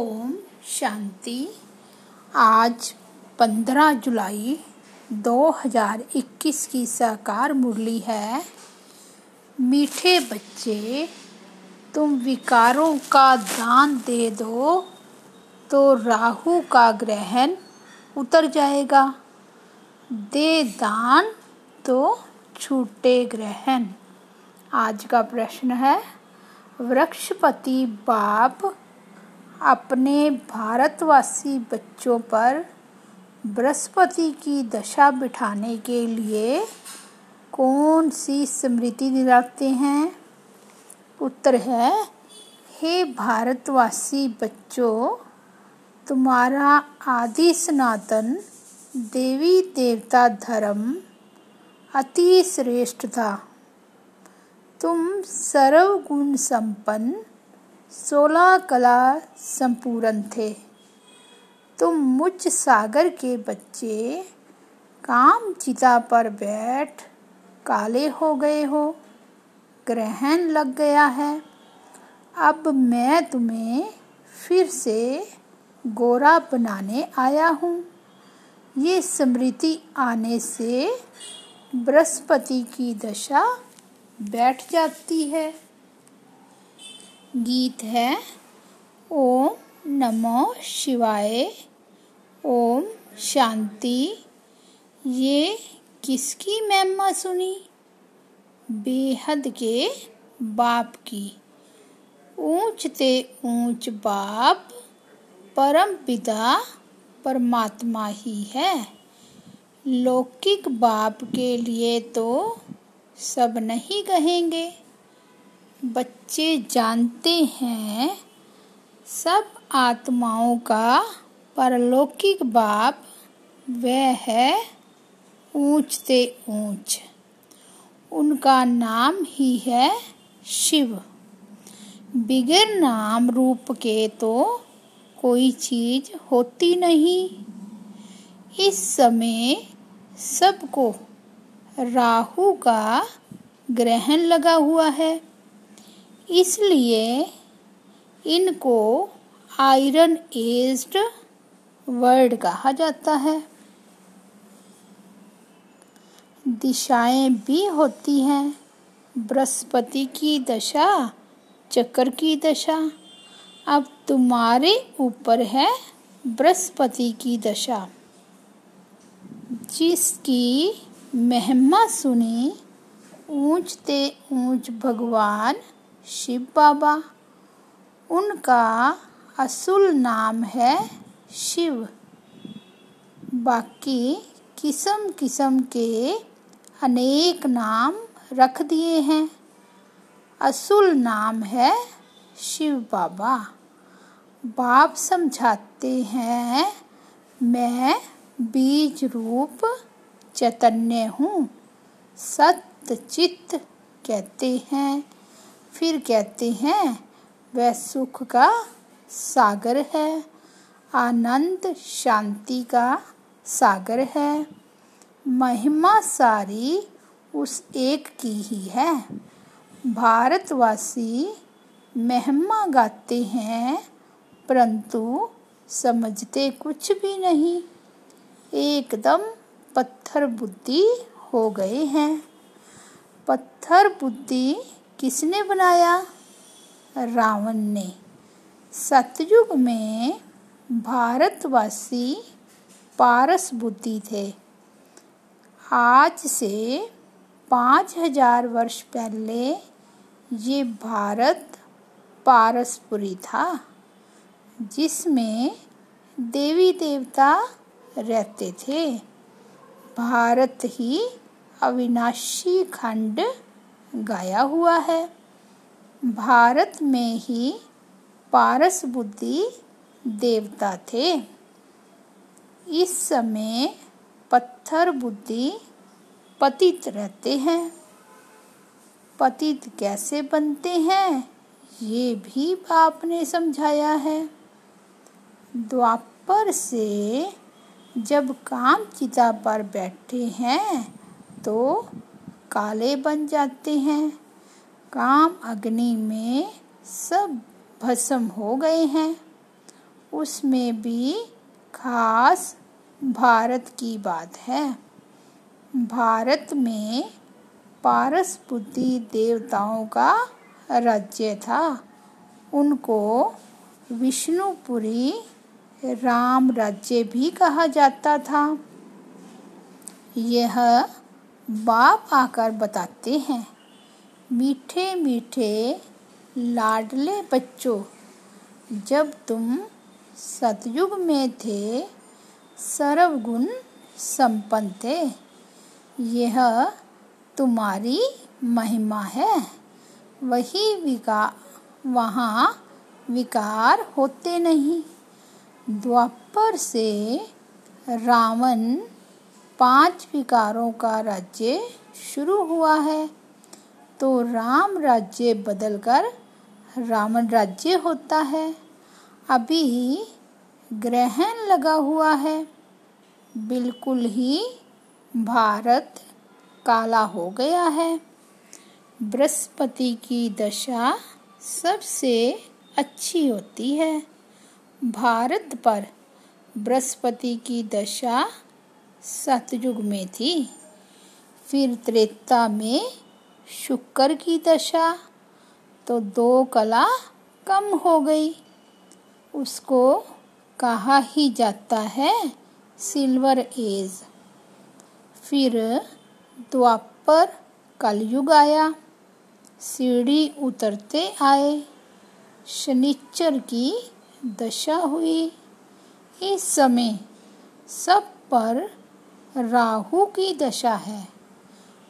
ओम शांति। आज 15 जुलाई 2021 की साकार मुरली है। मीठे बच्चे, तुम विकारों का दान दे दो तो राहु का ग्रहण उतर जाएगा। दे दान तो छूटे ग्रहण। आज का प्रश्न है, वृक्षपति बाप अपने भारतवासी बच्चों पर बृहस्पति की दशा बिठाने के लिए कौन सी स्मृति दिलाते हैं? उत्तर है, हे भारतवासी बच्चों, तुम्हारा आदि सनातन देवी देवता धर्म अति श्रेष्ठ था। तुम सर्वगुण संपन्न सोलह कला संपूर्ण थे। तुम मुझ सागर के बच्चे काम चिता पर बैठ काले हो गए हो। ग्रहण लग गया है। अब मैं तुम्हें फिर से गोरा बनाने आया हूँ। ये स्मृति आने से बृहस्पति की दशा बैठ जाती है। गीत है। ओम नमो शिवाय। ओम शांति। ये किसकी महिमा सुनी? बेहद के बाप की। ऊंच ते ऊंच बाप, परम पिता परमात्मा ही है। लौकिक बाप के लिए तो सब नहीं कहेंगे। बच्चे जानते हैं, सब आत्माओं का परलौकिक बाप वह है ऊंच से ऊंच। उनका नाम ही है शिव। बिगर नाम रूप के तो कोई चीज़ होती नहीं। इस समय सबको राहु का ग्रहण लगा हुआ है। इसलिए इनको आयरन एज्ड वर्ड कहा जाता है। दिशाएँ भी होती हैं। बृहस्पति की दशा, चक्र की दशा। अब तुम्हारे ऊपर है बृहस्पति की दशा। जिसकी महिमा सुनी ऊंच ते ऊंच भगवान शिव बाबा, उनका असुल नाम है शिव। बाकी किस्म किस्म के अनेक नाम रख दिए हैं। असुल नाम है शिव बाबा। बाप समझाते हैं, मैं बीज रूप चैतन्य हूँ। सत्य चित्त कहते हैं। फिर कहते हैं, वह सुख का सागर है, आनंद शांति का सागर है। महिमा सारी उस एक की ही है। भारतवासी महिमा गाते हैं, परंतु समझते कुछ भी नहीं। एकदम पत्थर बुद्धि हो गए हैं। पत्थर बुद्धि किसने बनाया रावण ने। सतयुग में भारतवासी पारस बुद्धि थे। आज से पाँच हज़ार वर्ष पहले ये भारत पारसपुरी था, जिसमें देवी देवता रहते थे। भारत ही अविनाशी खंड गाया हुआ है। भारत में ही पारस बुद्धि देवता थे। इस समय पत्थर बुद्धि पतित रहते हैं। पतित कैसे बनते हैं, ये भी बाप ने समझाया है। द्वापर से जब काम चिता पर बैठे हैं तो काले बन जाते हैं। काम अग्नि में सब भस्म हो गए हैं। उसमें भी खास भारत की बात है। भारत में पारस बुद्धि देवताओं का राज्य था। उनको विष्णुपुरी राम राज्य भी कहा जाता था। यह बाप आकर बताते हैं, मीठे मीठे, लाडले बच्चों, जब तुम सतयुग में थे, सर्वगुण संपन्न थे। यह तुम्हारी महिमा है। वही विका, वहाँ विकार होते नहीं। द्वापर से रावण पाँच विकारों का राज्य शुरू हुआ है। तो राम राज्य बदलकर रावण राज्य होता है। अभी ही ग्रहण लगा हुआ है। बिल्कुल ही भारत काला हो गया है। बृहस्पति की दशा सबसे अच्छी होती है। भारत पर बृहस्पति की दशा सतयुग में थी, फिर त्रेता में शुक्र की दशा तो दो कला कम हो गई। उसको कहा ही जाता है सिल्वर एज। फिर द्वापर कलयुग आया, सीढ़ी उतरते आए शनिचर की दशा हुई। इस समय सब पर राहु की दशा है।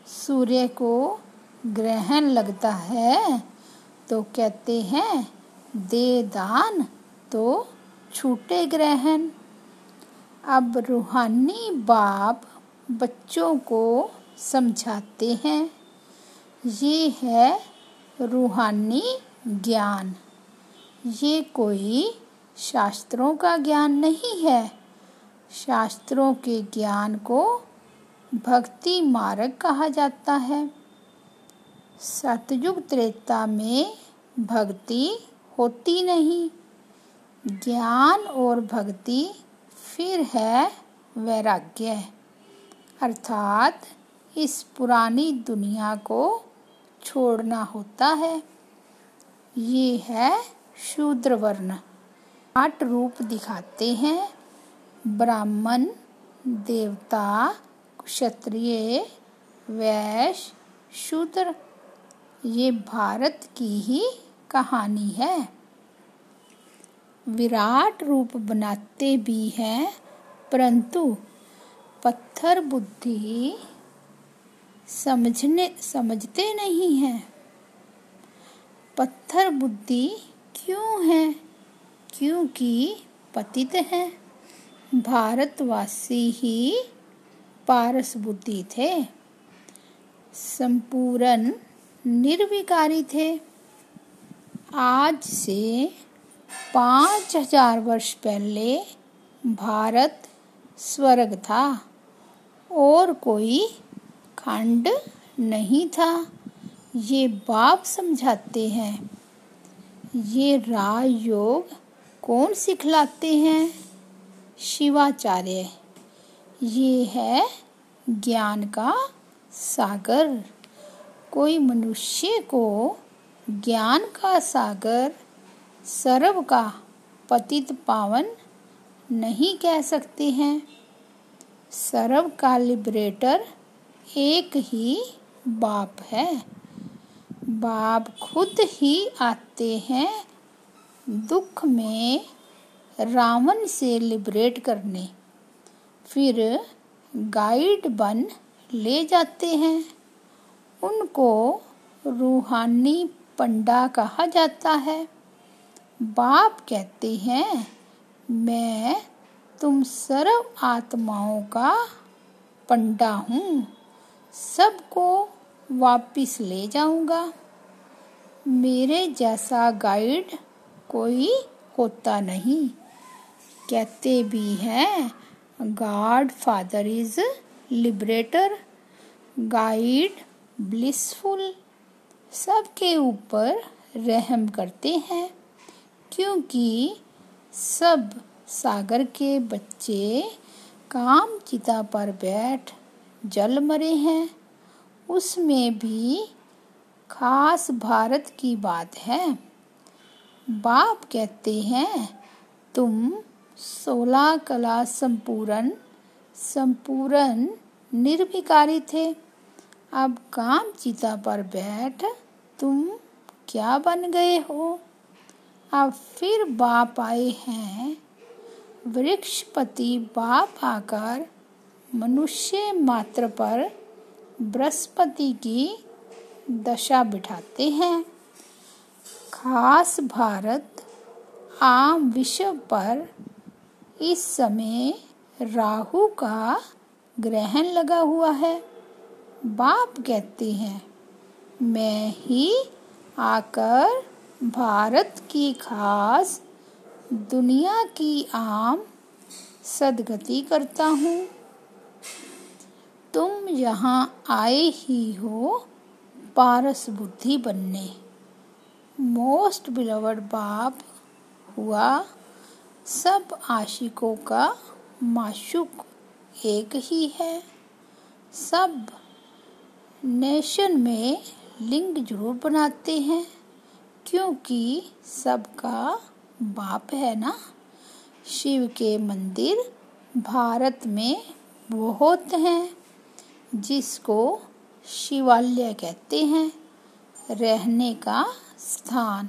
सूर्य को ग्रहण लगता है तो कहते हैं, दे दान तो छूटे ग्रहण। अब रूहानी बाप बच्चों को समझाते हैं। ये है रूहानी ज्ञान। ये कोई शास्त्रों का ज्ञान नहीं है। शास्त्रों के ज्ञान को भक्ति मार्ग कहा जाता है। सतयुग त्रेता में भक्ति होती नहीं। ज्ञान और भक्ति फिर है वैराग्य। अर्थात इस पुरानी दुनिया को छोड़ना होता है। ये है शूद्र वर्ण। आठ रूप दिखाते हैं। ब्राह्मण, देवता, क्षत्रिय, वैश्य, शूद्र। ये भारत की ही कहानी है। विराट रूप बनाते भी हैं, परंतु पत्थर बुद्धि समझने, समझते नहीं हैं। पत्थर बुद्धि क्यों है? क्योंकि पतित है। भारतवासी ही पारस बुद्धि थे। संपूर्ण निर्विकारी थे। आज से पाँच हज़ार वर्ष पहले भारत स्वर्ग था और कोई खंड नहीं था। ये बाप समझाते हैं। ये राजयोग कौन सिखलाते हैं? शिवाचार्य। ये है ज्ञान का सागर। कोई मनुष्य को ज्ञान का सागर, सर्व का पतित पावन नहीं कह सकते हैं। सर्व का लिबरेटर एक ही बाप है। बाप खुद ही आते हैं दुख में रावण से लिबरेट करने। फिर गाइड बन ले जाते हैं। उनको रूहानी पंडा कहा जाता है। बाप कहते हैं, मैं तुम सर्व आत्माओं का पंडा हूँ। सबको वापिस ले जाऊँगा। मेरे जैसा गाइड कोई होता नहीं। कहते भी हैं God father is liberator guide blissful सबके ऊपर रहम करते हैं, क्योंकि सब सागर के बच्चे काम चिता पर बैठ जल मरे हैं। उसमें भी खास भारत की बात है। बाप कहते हैं, तुम सोलह कला संपूर्ण संपूर्ण निर्विकारी थे। अब काम चिता पर बैठ, तुम क्या बन गए हो? अब फिर बाप आए हैं। वृक्षपति बाप आकर मनुष्य मात्र पर बृहस्पति की दशा बिठाते हैं। खास भारत आम विश्व पर इस समय राहु का ग्रहण लगा हुआ है। बाप कहते हैं, मैं ही आकर भारत की खास दुनिया की आम सदगति करता हूँ। तुम यहाँ आए ही हो, पारस बुद्धि बनने। मोस्ट बिलवड बाप हुआ सब आशिकों का माशुक एक ही है। सब नेशन में लिंग ज़रूर बनाते हैं, क्योंकि सबका बाप है ना। शिव के मंदिर भारत में बहुत हैं, जिसको शिवालय कहते हैं, रहने का स्थान।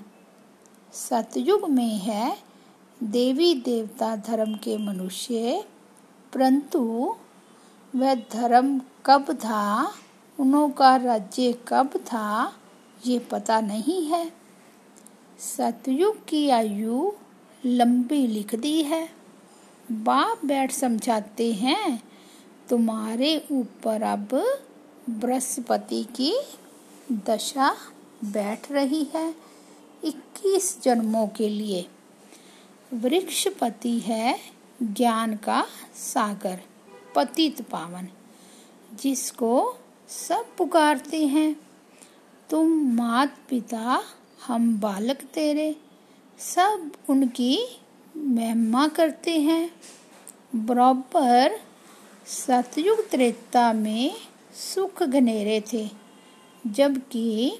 सतयुग में है देवी देवता धर्म के मनुष्य परंतु वह धर्म कब था उनका राज्य कब था, ये पता नहीं है। सतयुग की आयु लंबी लिख दी है। बाप बैठ समझाते हैं, तुम्हारे ऊपर अब बृहस्पति की दशा बैठ रही है, इक्कीस जन्मों के लिए। वृक्षपति है ज्ञान का सागर, पतित पावन, जिसको सब पुकारते हैं। तुम मात पिता हम बालक तेरे, सब उनकी महिमा करते हैं। बराबर सतयुग त्रेता में सुख घनेरे थे, जबकि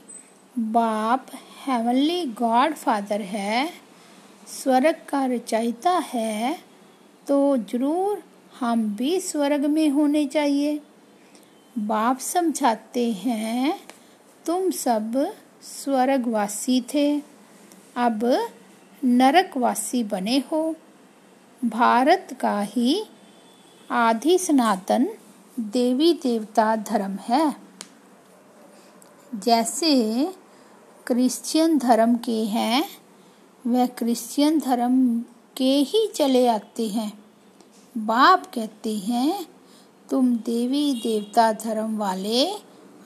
बाप हेवनली गॉड फादर है स्वर्ग का रचयिता है तो ज़रूर हम भी स्वर्ग में होने चाहिए। बाप समझाते हैं, तुम सब स्वर्गवासी थे। अब नरकवासी बने हो। भारत का ही आधि सनातन देवी देवता धर्म है। जैसे क्रिश्चियन धर्म के हैं वह क्रिश्चियन धर्म के ही चले आते हैं। बाप कहते हैं, तुम देवी देवता धर्म वाले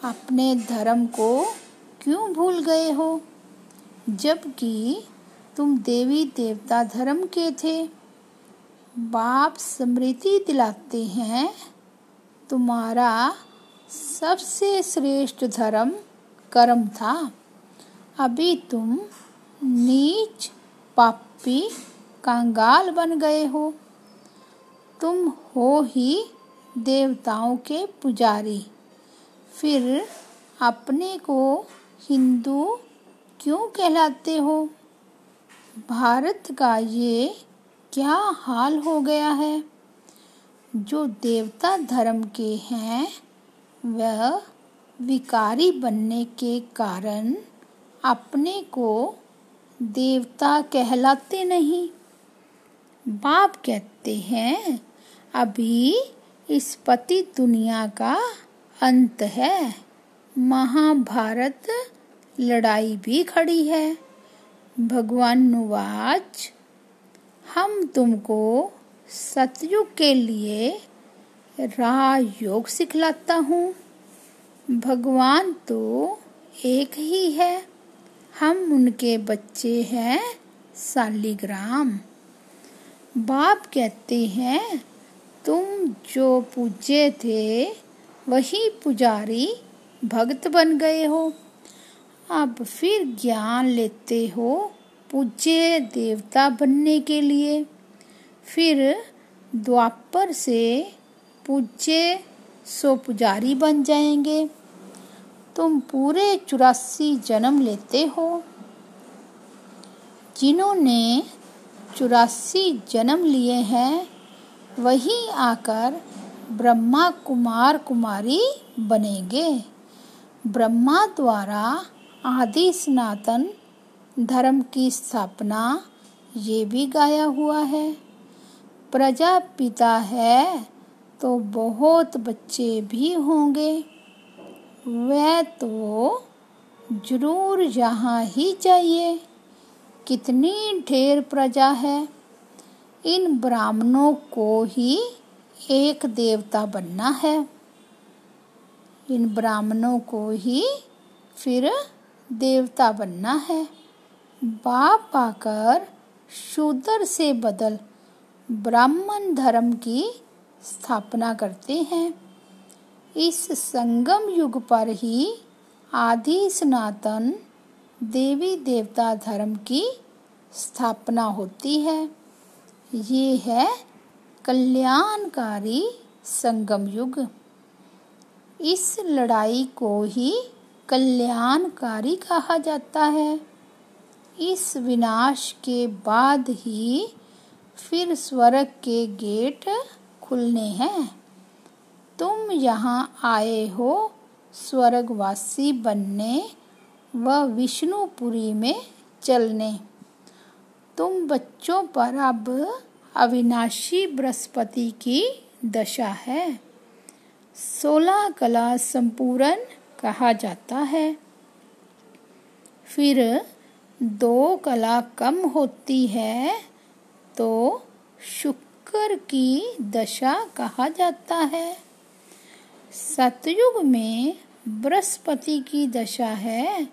अपने धर्म को क्यों भूल गए हो? जबकि तुम देवी देवता धर्म के थे। बाप स्मृति दिलाते हैं। तुम्हारा सबसे श्रेष्ठ धर्म कर्म था। अभी तुम नीच पापी कंगाल बन गए हो। तुम हो ही देवताओं के पुजारी। फिर अपने को हिंदू क्यों कहलाते हो? भारत का ये क्या हाल हो गया है? जो देवता धर्म के हैं, वह विकारी बनने के कारण अपने को देवता कहलाते नहीं। बाप कहते हैं, अभी इस पति दुनिया का अंत है। महाभारत लड़ाई भी खड़ी है। भगवान नुवाज हम तुमको सतयुग के लिए राह योग सिखलाता हूँ। भगवान तो एक ही है। हम उनके बच्चे हैं सालीग्राम बाप कहते हैं, तुम जो पूज्य थे, वही पुजारी भक्त बन गए हो। अब फिर ज्ञान लेते हो पूज्य देवता बनने के लिए। फिर द्वापर से पूज्य सो पुजारी बन जाएँगे। तुम पूरे चौरासी जन्म लेते हो। जिन्होंने चौरासी जन्म लिए हैं, वही आकर ब्रह्मा कुमार कुमारी बनेंगे। ब्रह्मा द्वारा आदि सनातन धर्म की स्थापना ये भी गाया हुआ है। प्रजापिता है तो बहुत बच्चे भी होंगे। वह तो ज़रूर यहाँ ही चाहिए। कितनी ढेर प्रजा है। इन ब्राह्मणों को ही एक देवता बनना है। इन ब्राह्मणों को ही फिर देवता बनना है। बाप आकर शूद्र से बदल ब्राह्मण धर्म की स्थापना करते हैं। इस संगम युग पर ही आदि सनातन देवी देवता धर्म की स्थापना होती है। ये है कल्याणकारी संगम युग। इस लड़ाई को ही कल्याणकारी कहा जाता है। इस विनाश के बाद ही फिर स्वर्ग के गेट खुलने हैं। तुम यहाँ आए हो स्वर्गवासी बनने व विष्णुपुरी में चलने। तुम बच्चों पर अब अविनाशी बृहस्पति की दशा है। सोलह कला संपूर्ण कहा जाता है। फिर दो कला कम होती है तो शुक्र की दशा कहा जाता है। सतयुग में बृहस्पति की दशा है,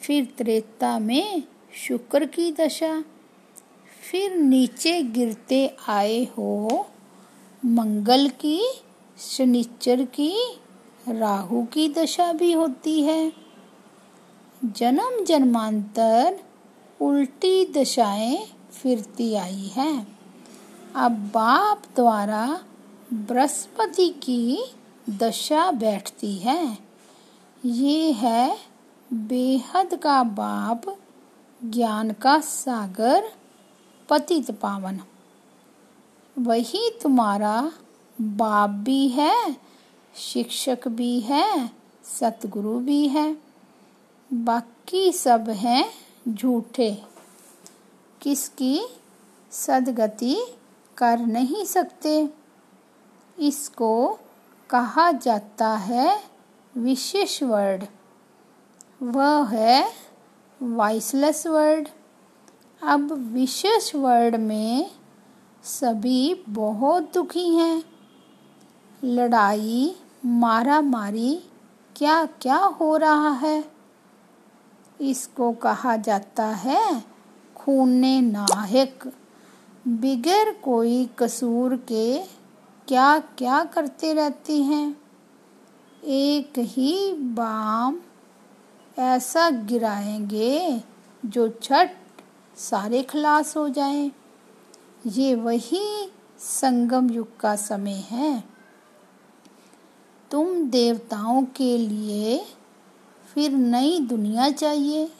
फिर त्रेता में शुक्र की दशा, फिर नीचे गिरते आए हो मंगल की, शनिचर की, राहु की दशा भी होती है। जन्म जन्मांतर उल्टी दशाएँ फिरती आई है। अब बाप द्वारा बृहस्पति की दशा बैठती है। ये है, बेहद का बाप, ज्ञान का सागर, पतित पावन। वही तुम्हारा बाप भी है, शिक्षक भी है, सतगुरु भी है। बाकी सब हैं झूठे। किसकी सदगति कर नहीं सकते? इसको कहा जाता है, विशेष वर्ड वह है वाइसलेस वर्ड अब विशेष वर्ड में सभी बहुत दुखी हैं। लड़ाई मारा मारी क्या क्या हो रहा है? इसको कहा जाता है खूने नाहक। बिगैर कोई कसूर के क्या क्या करते रहते हैं? एक ही बाम ऐसा गिराएँगे जो छठ सारे खलास हो जाएँ। ये वही संगम युग का समय है। तुम देवताओं के लिए फिर नई दुनिया चाहिए।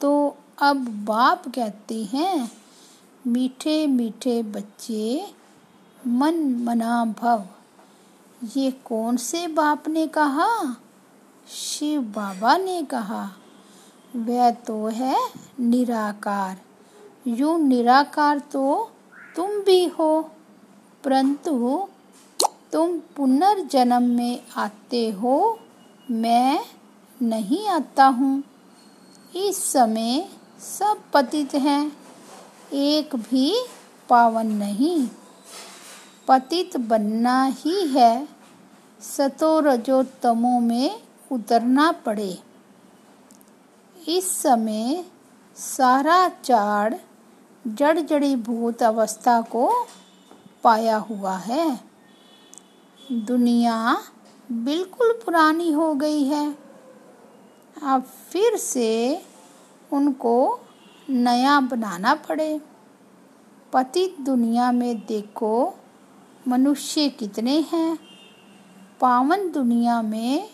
तो अब बाप कहते हैं, मीठे मीठे बच्चे मन मना भव। ये कौन से बाप ने कहा? शिव बाबा ने कहा। वह तो है निराकार। यू निराकार तो तुम भी हो। परंतु तुम पुनर्जन्म में आते हो। मैं नहीं आता हूँ। इस समय सब पतित हैं। एक भी पावन नहीं। पतित बनना ही है सतो रजो तमो में उतरना पड़े। इस समय सारा चाड़ जड़ जड़ी भूत अवस्था को पाया हुआ है। दुनिया बिल्कुल पुरानी हो गई है। अब फिर से उनको नया बनाना पड़े। पतित दुनिया में देखो मनुष्य कितने हैं? पावन दुनिया में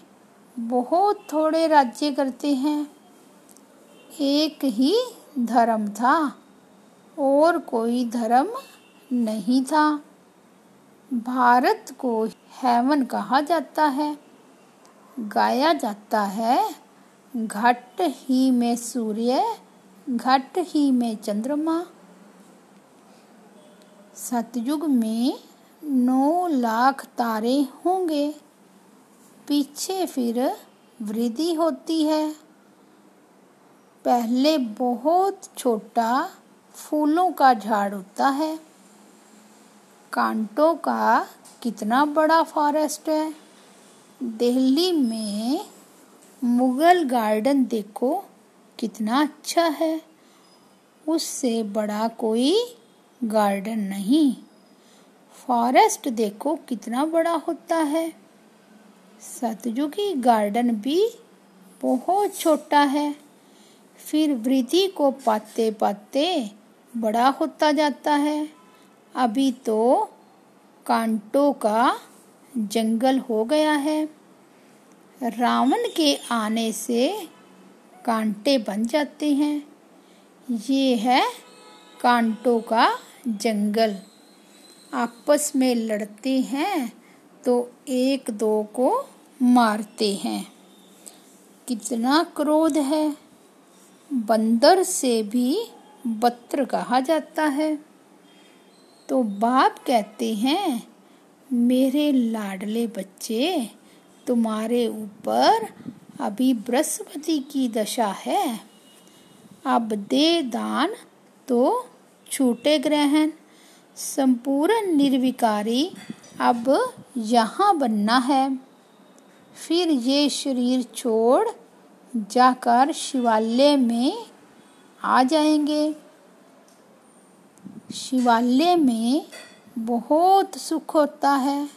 बहुत थोड़े राज्य करते हैं। एक ही धर्म था, और कोई धर्म नहीं था। भारत को हेवन कहा जाता है, गाया जाता है, घट ही में सूर्य, घट ही में चंद्रमा। सतयुग में नौ लाख तारे होंगे। पीछे फिर वृद्धि होती है। पहले बहुत छोटा फूलों का झाड़ होता है। कांटों का कितना बड़ा फॉरेस्ट है। दिल्ली में मुगल गार्डन देखो, कितना अच्छा है। उससे बड़ा कोई गार्डन नहीं। फॉरेस्ट देखो कितना बड़ा होता है। सतयुगी गार्डन भी बहुत छोटा है। फिर वृद्धि को पाते पाते बड़ा होता जाता है। अभी तो कांटों का जंगल हो गया है। रावण के आने से कांटे बन जाते हैं। ये है कांटों का जंगल। आपस में लड़ते हैं तो एक दो को मारते हैं। कितना क्रोध है। बंदर से भी बत्र कहा जाता है। तो बाप कहते हैं, मेरे लाडले बच्चे, तुम्हारे ऊपर अभी बृहस्पति की दशा है। अब दे दान तो छूटे ग्रहण। संपूर्ण निर्विकारी अब यहाँ बनना है। फिर ये शरीर छोड़ जाकर शिवालय में आ जाएँगे। शिवालय में बहुत सुख होता है।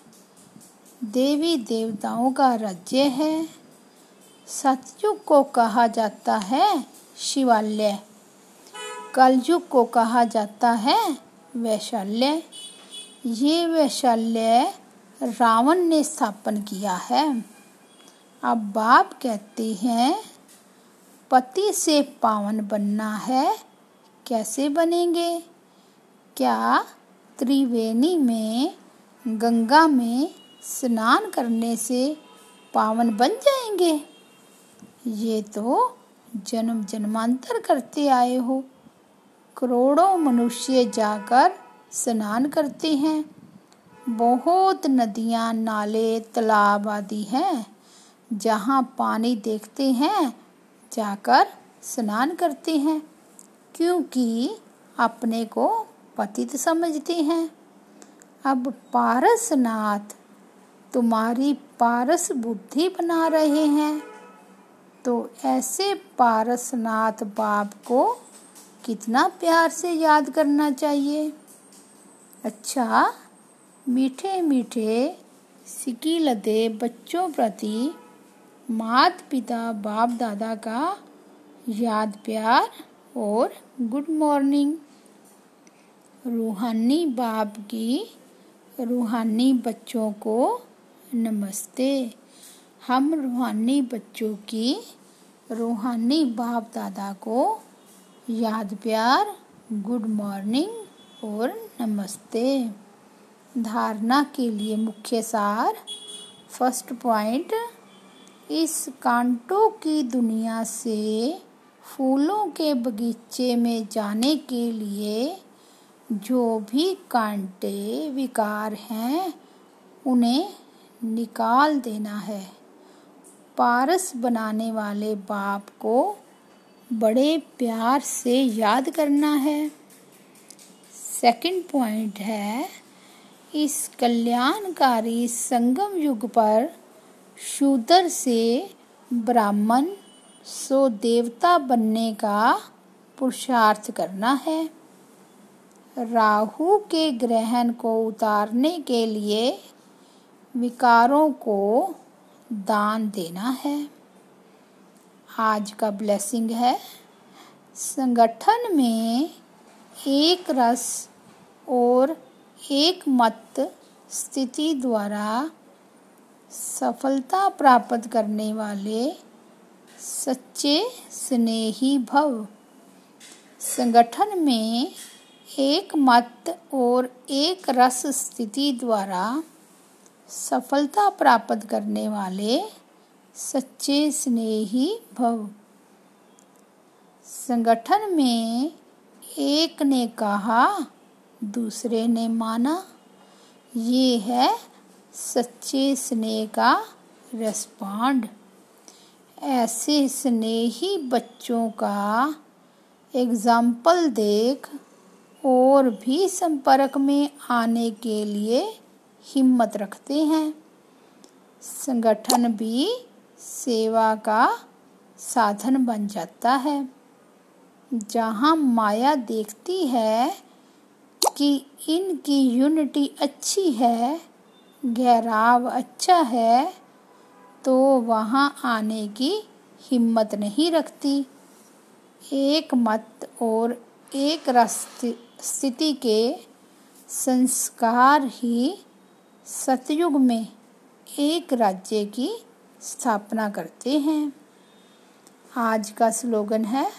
देवी देवताओं का राज्य है। सतयुग को कहा जाता है शिवालय। कलयुग को कहा जाता है वैशाल्य ये वैशाल्य रावण ने स्थापन किया है। अब बाप कहते हैं, पति से पावन बनना है, कैसे बनेंगे? क्या त्रिवेणी में, गंगा में स्नान करने से पावन बन जाएँगे? ये तो जन्म जन्मांतर करते आए हो। करोड़ों मनुष्य जाकर स्नान करते हैं। बहुत नदियाँ, नाले, तालाब आदि हैं, जहाँ पानी देखते हैं, जाकर स्नान करते हैं, क्योंकि अपने को पतित समझते हैं। अब पारसनाथ तुम्हारी पारस बुद्धि बना रहे हैं तो ऐसे पारसनाथ बाप को कितना प्यार से याद करना चाहिए? अच्छा मीठे मीठे सिकी लदे बच्चों प्रति मात पिता बाप दादा का याद प्यार और गुड मॉर्निंग। रूहानी बाप की रूहानी बच्चों को नमस्ते। हम रूहानी बच्चों की रूहानी बाप दादा को याद प्यार, गुड मॉर्निंग और नमस्ते। धारणा के लिए मुख्य सार, फ़र्स्ट पॉइंट, इस कांटों की दुनिया से फूलों के बगीचे में जाने के लिए जो भी कांटे विकार हैं, उन्हें निकाल देना है। पारस बनाने वाले बाप को बड़े प्यार से याद करना है। सेकंड पॉइंट है, इस कल्याणकारी संगम युग पर शूद्र से ब्राह्मण, सो देवता बनने का पुरुषार्थ करना है। राहु के ग्रहण को उतारने के लिए विकारों को दान देना है। आज का ब्लेसिंग है। संगठन में एक रस और एक मत स्थिति द्वारा सफलता प्राप्त करने वाले सच्चे स्नेही भव। संगठन में एक मत और एक रस स्थिति द्वारा सफलता प्राप्त करने वाले सच्चे स्नेही भव। संगठन में एक ने कहा, दूसरे ने माना, ये है सच्चे स्नेह का रेस्पॉन्ड। ऐसे स्नेही बच्चों का एग्ज़ाम्पल देख और भी संपर्क में आने के लिए हिम्मत रखते हैं। संगठन भी सेवा का साधन बन जाता है। जहाँ माया देखती है कि इनकी यूनिटी अच्छी है, गहराव अच्छा है तो वहाँ आने की हिम्मत नहीं रखती। एक मत और एक स्थिति के संस्कार ही सतयुग में एक राज्य की स्थापना करते हैं। आज का स्लोगन है,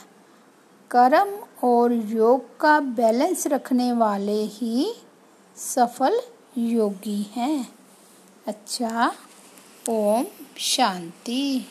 कर्म और योग का बैलेंस रखने वाले ही सफल योगी हैं। अच्छा ओम शांति।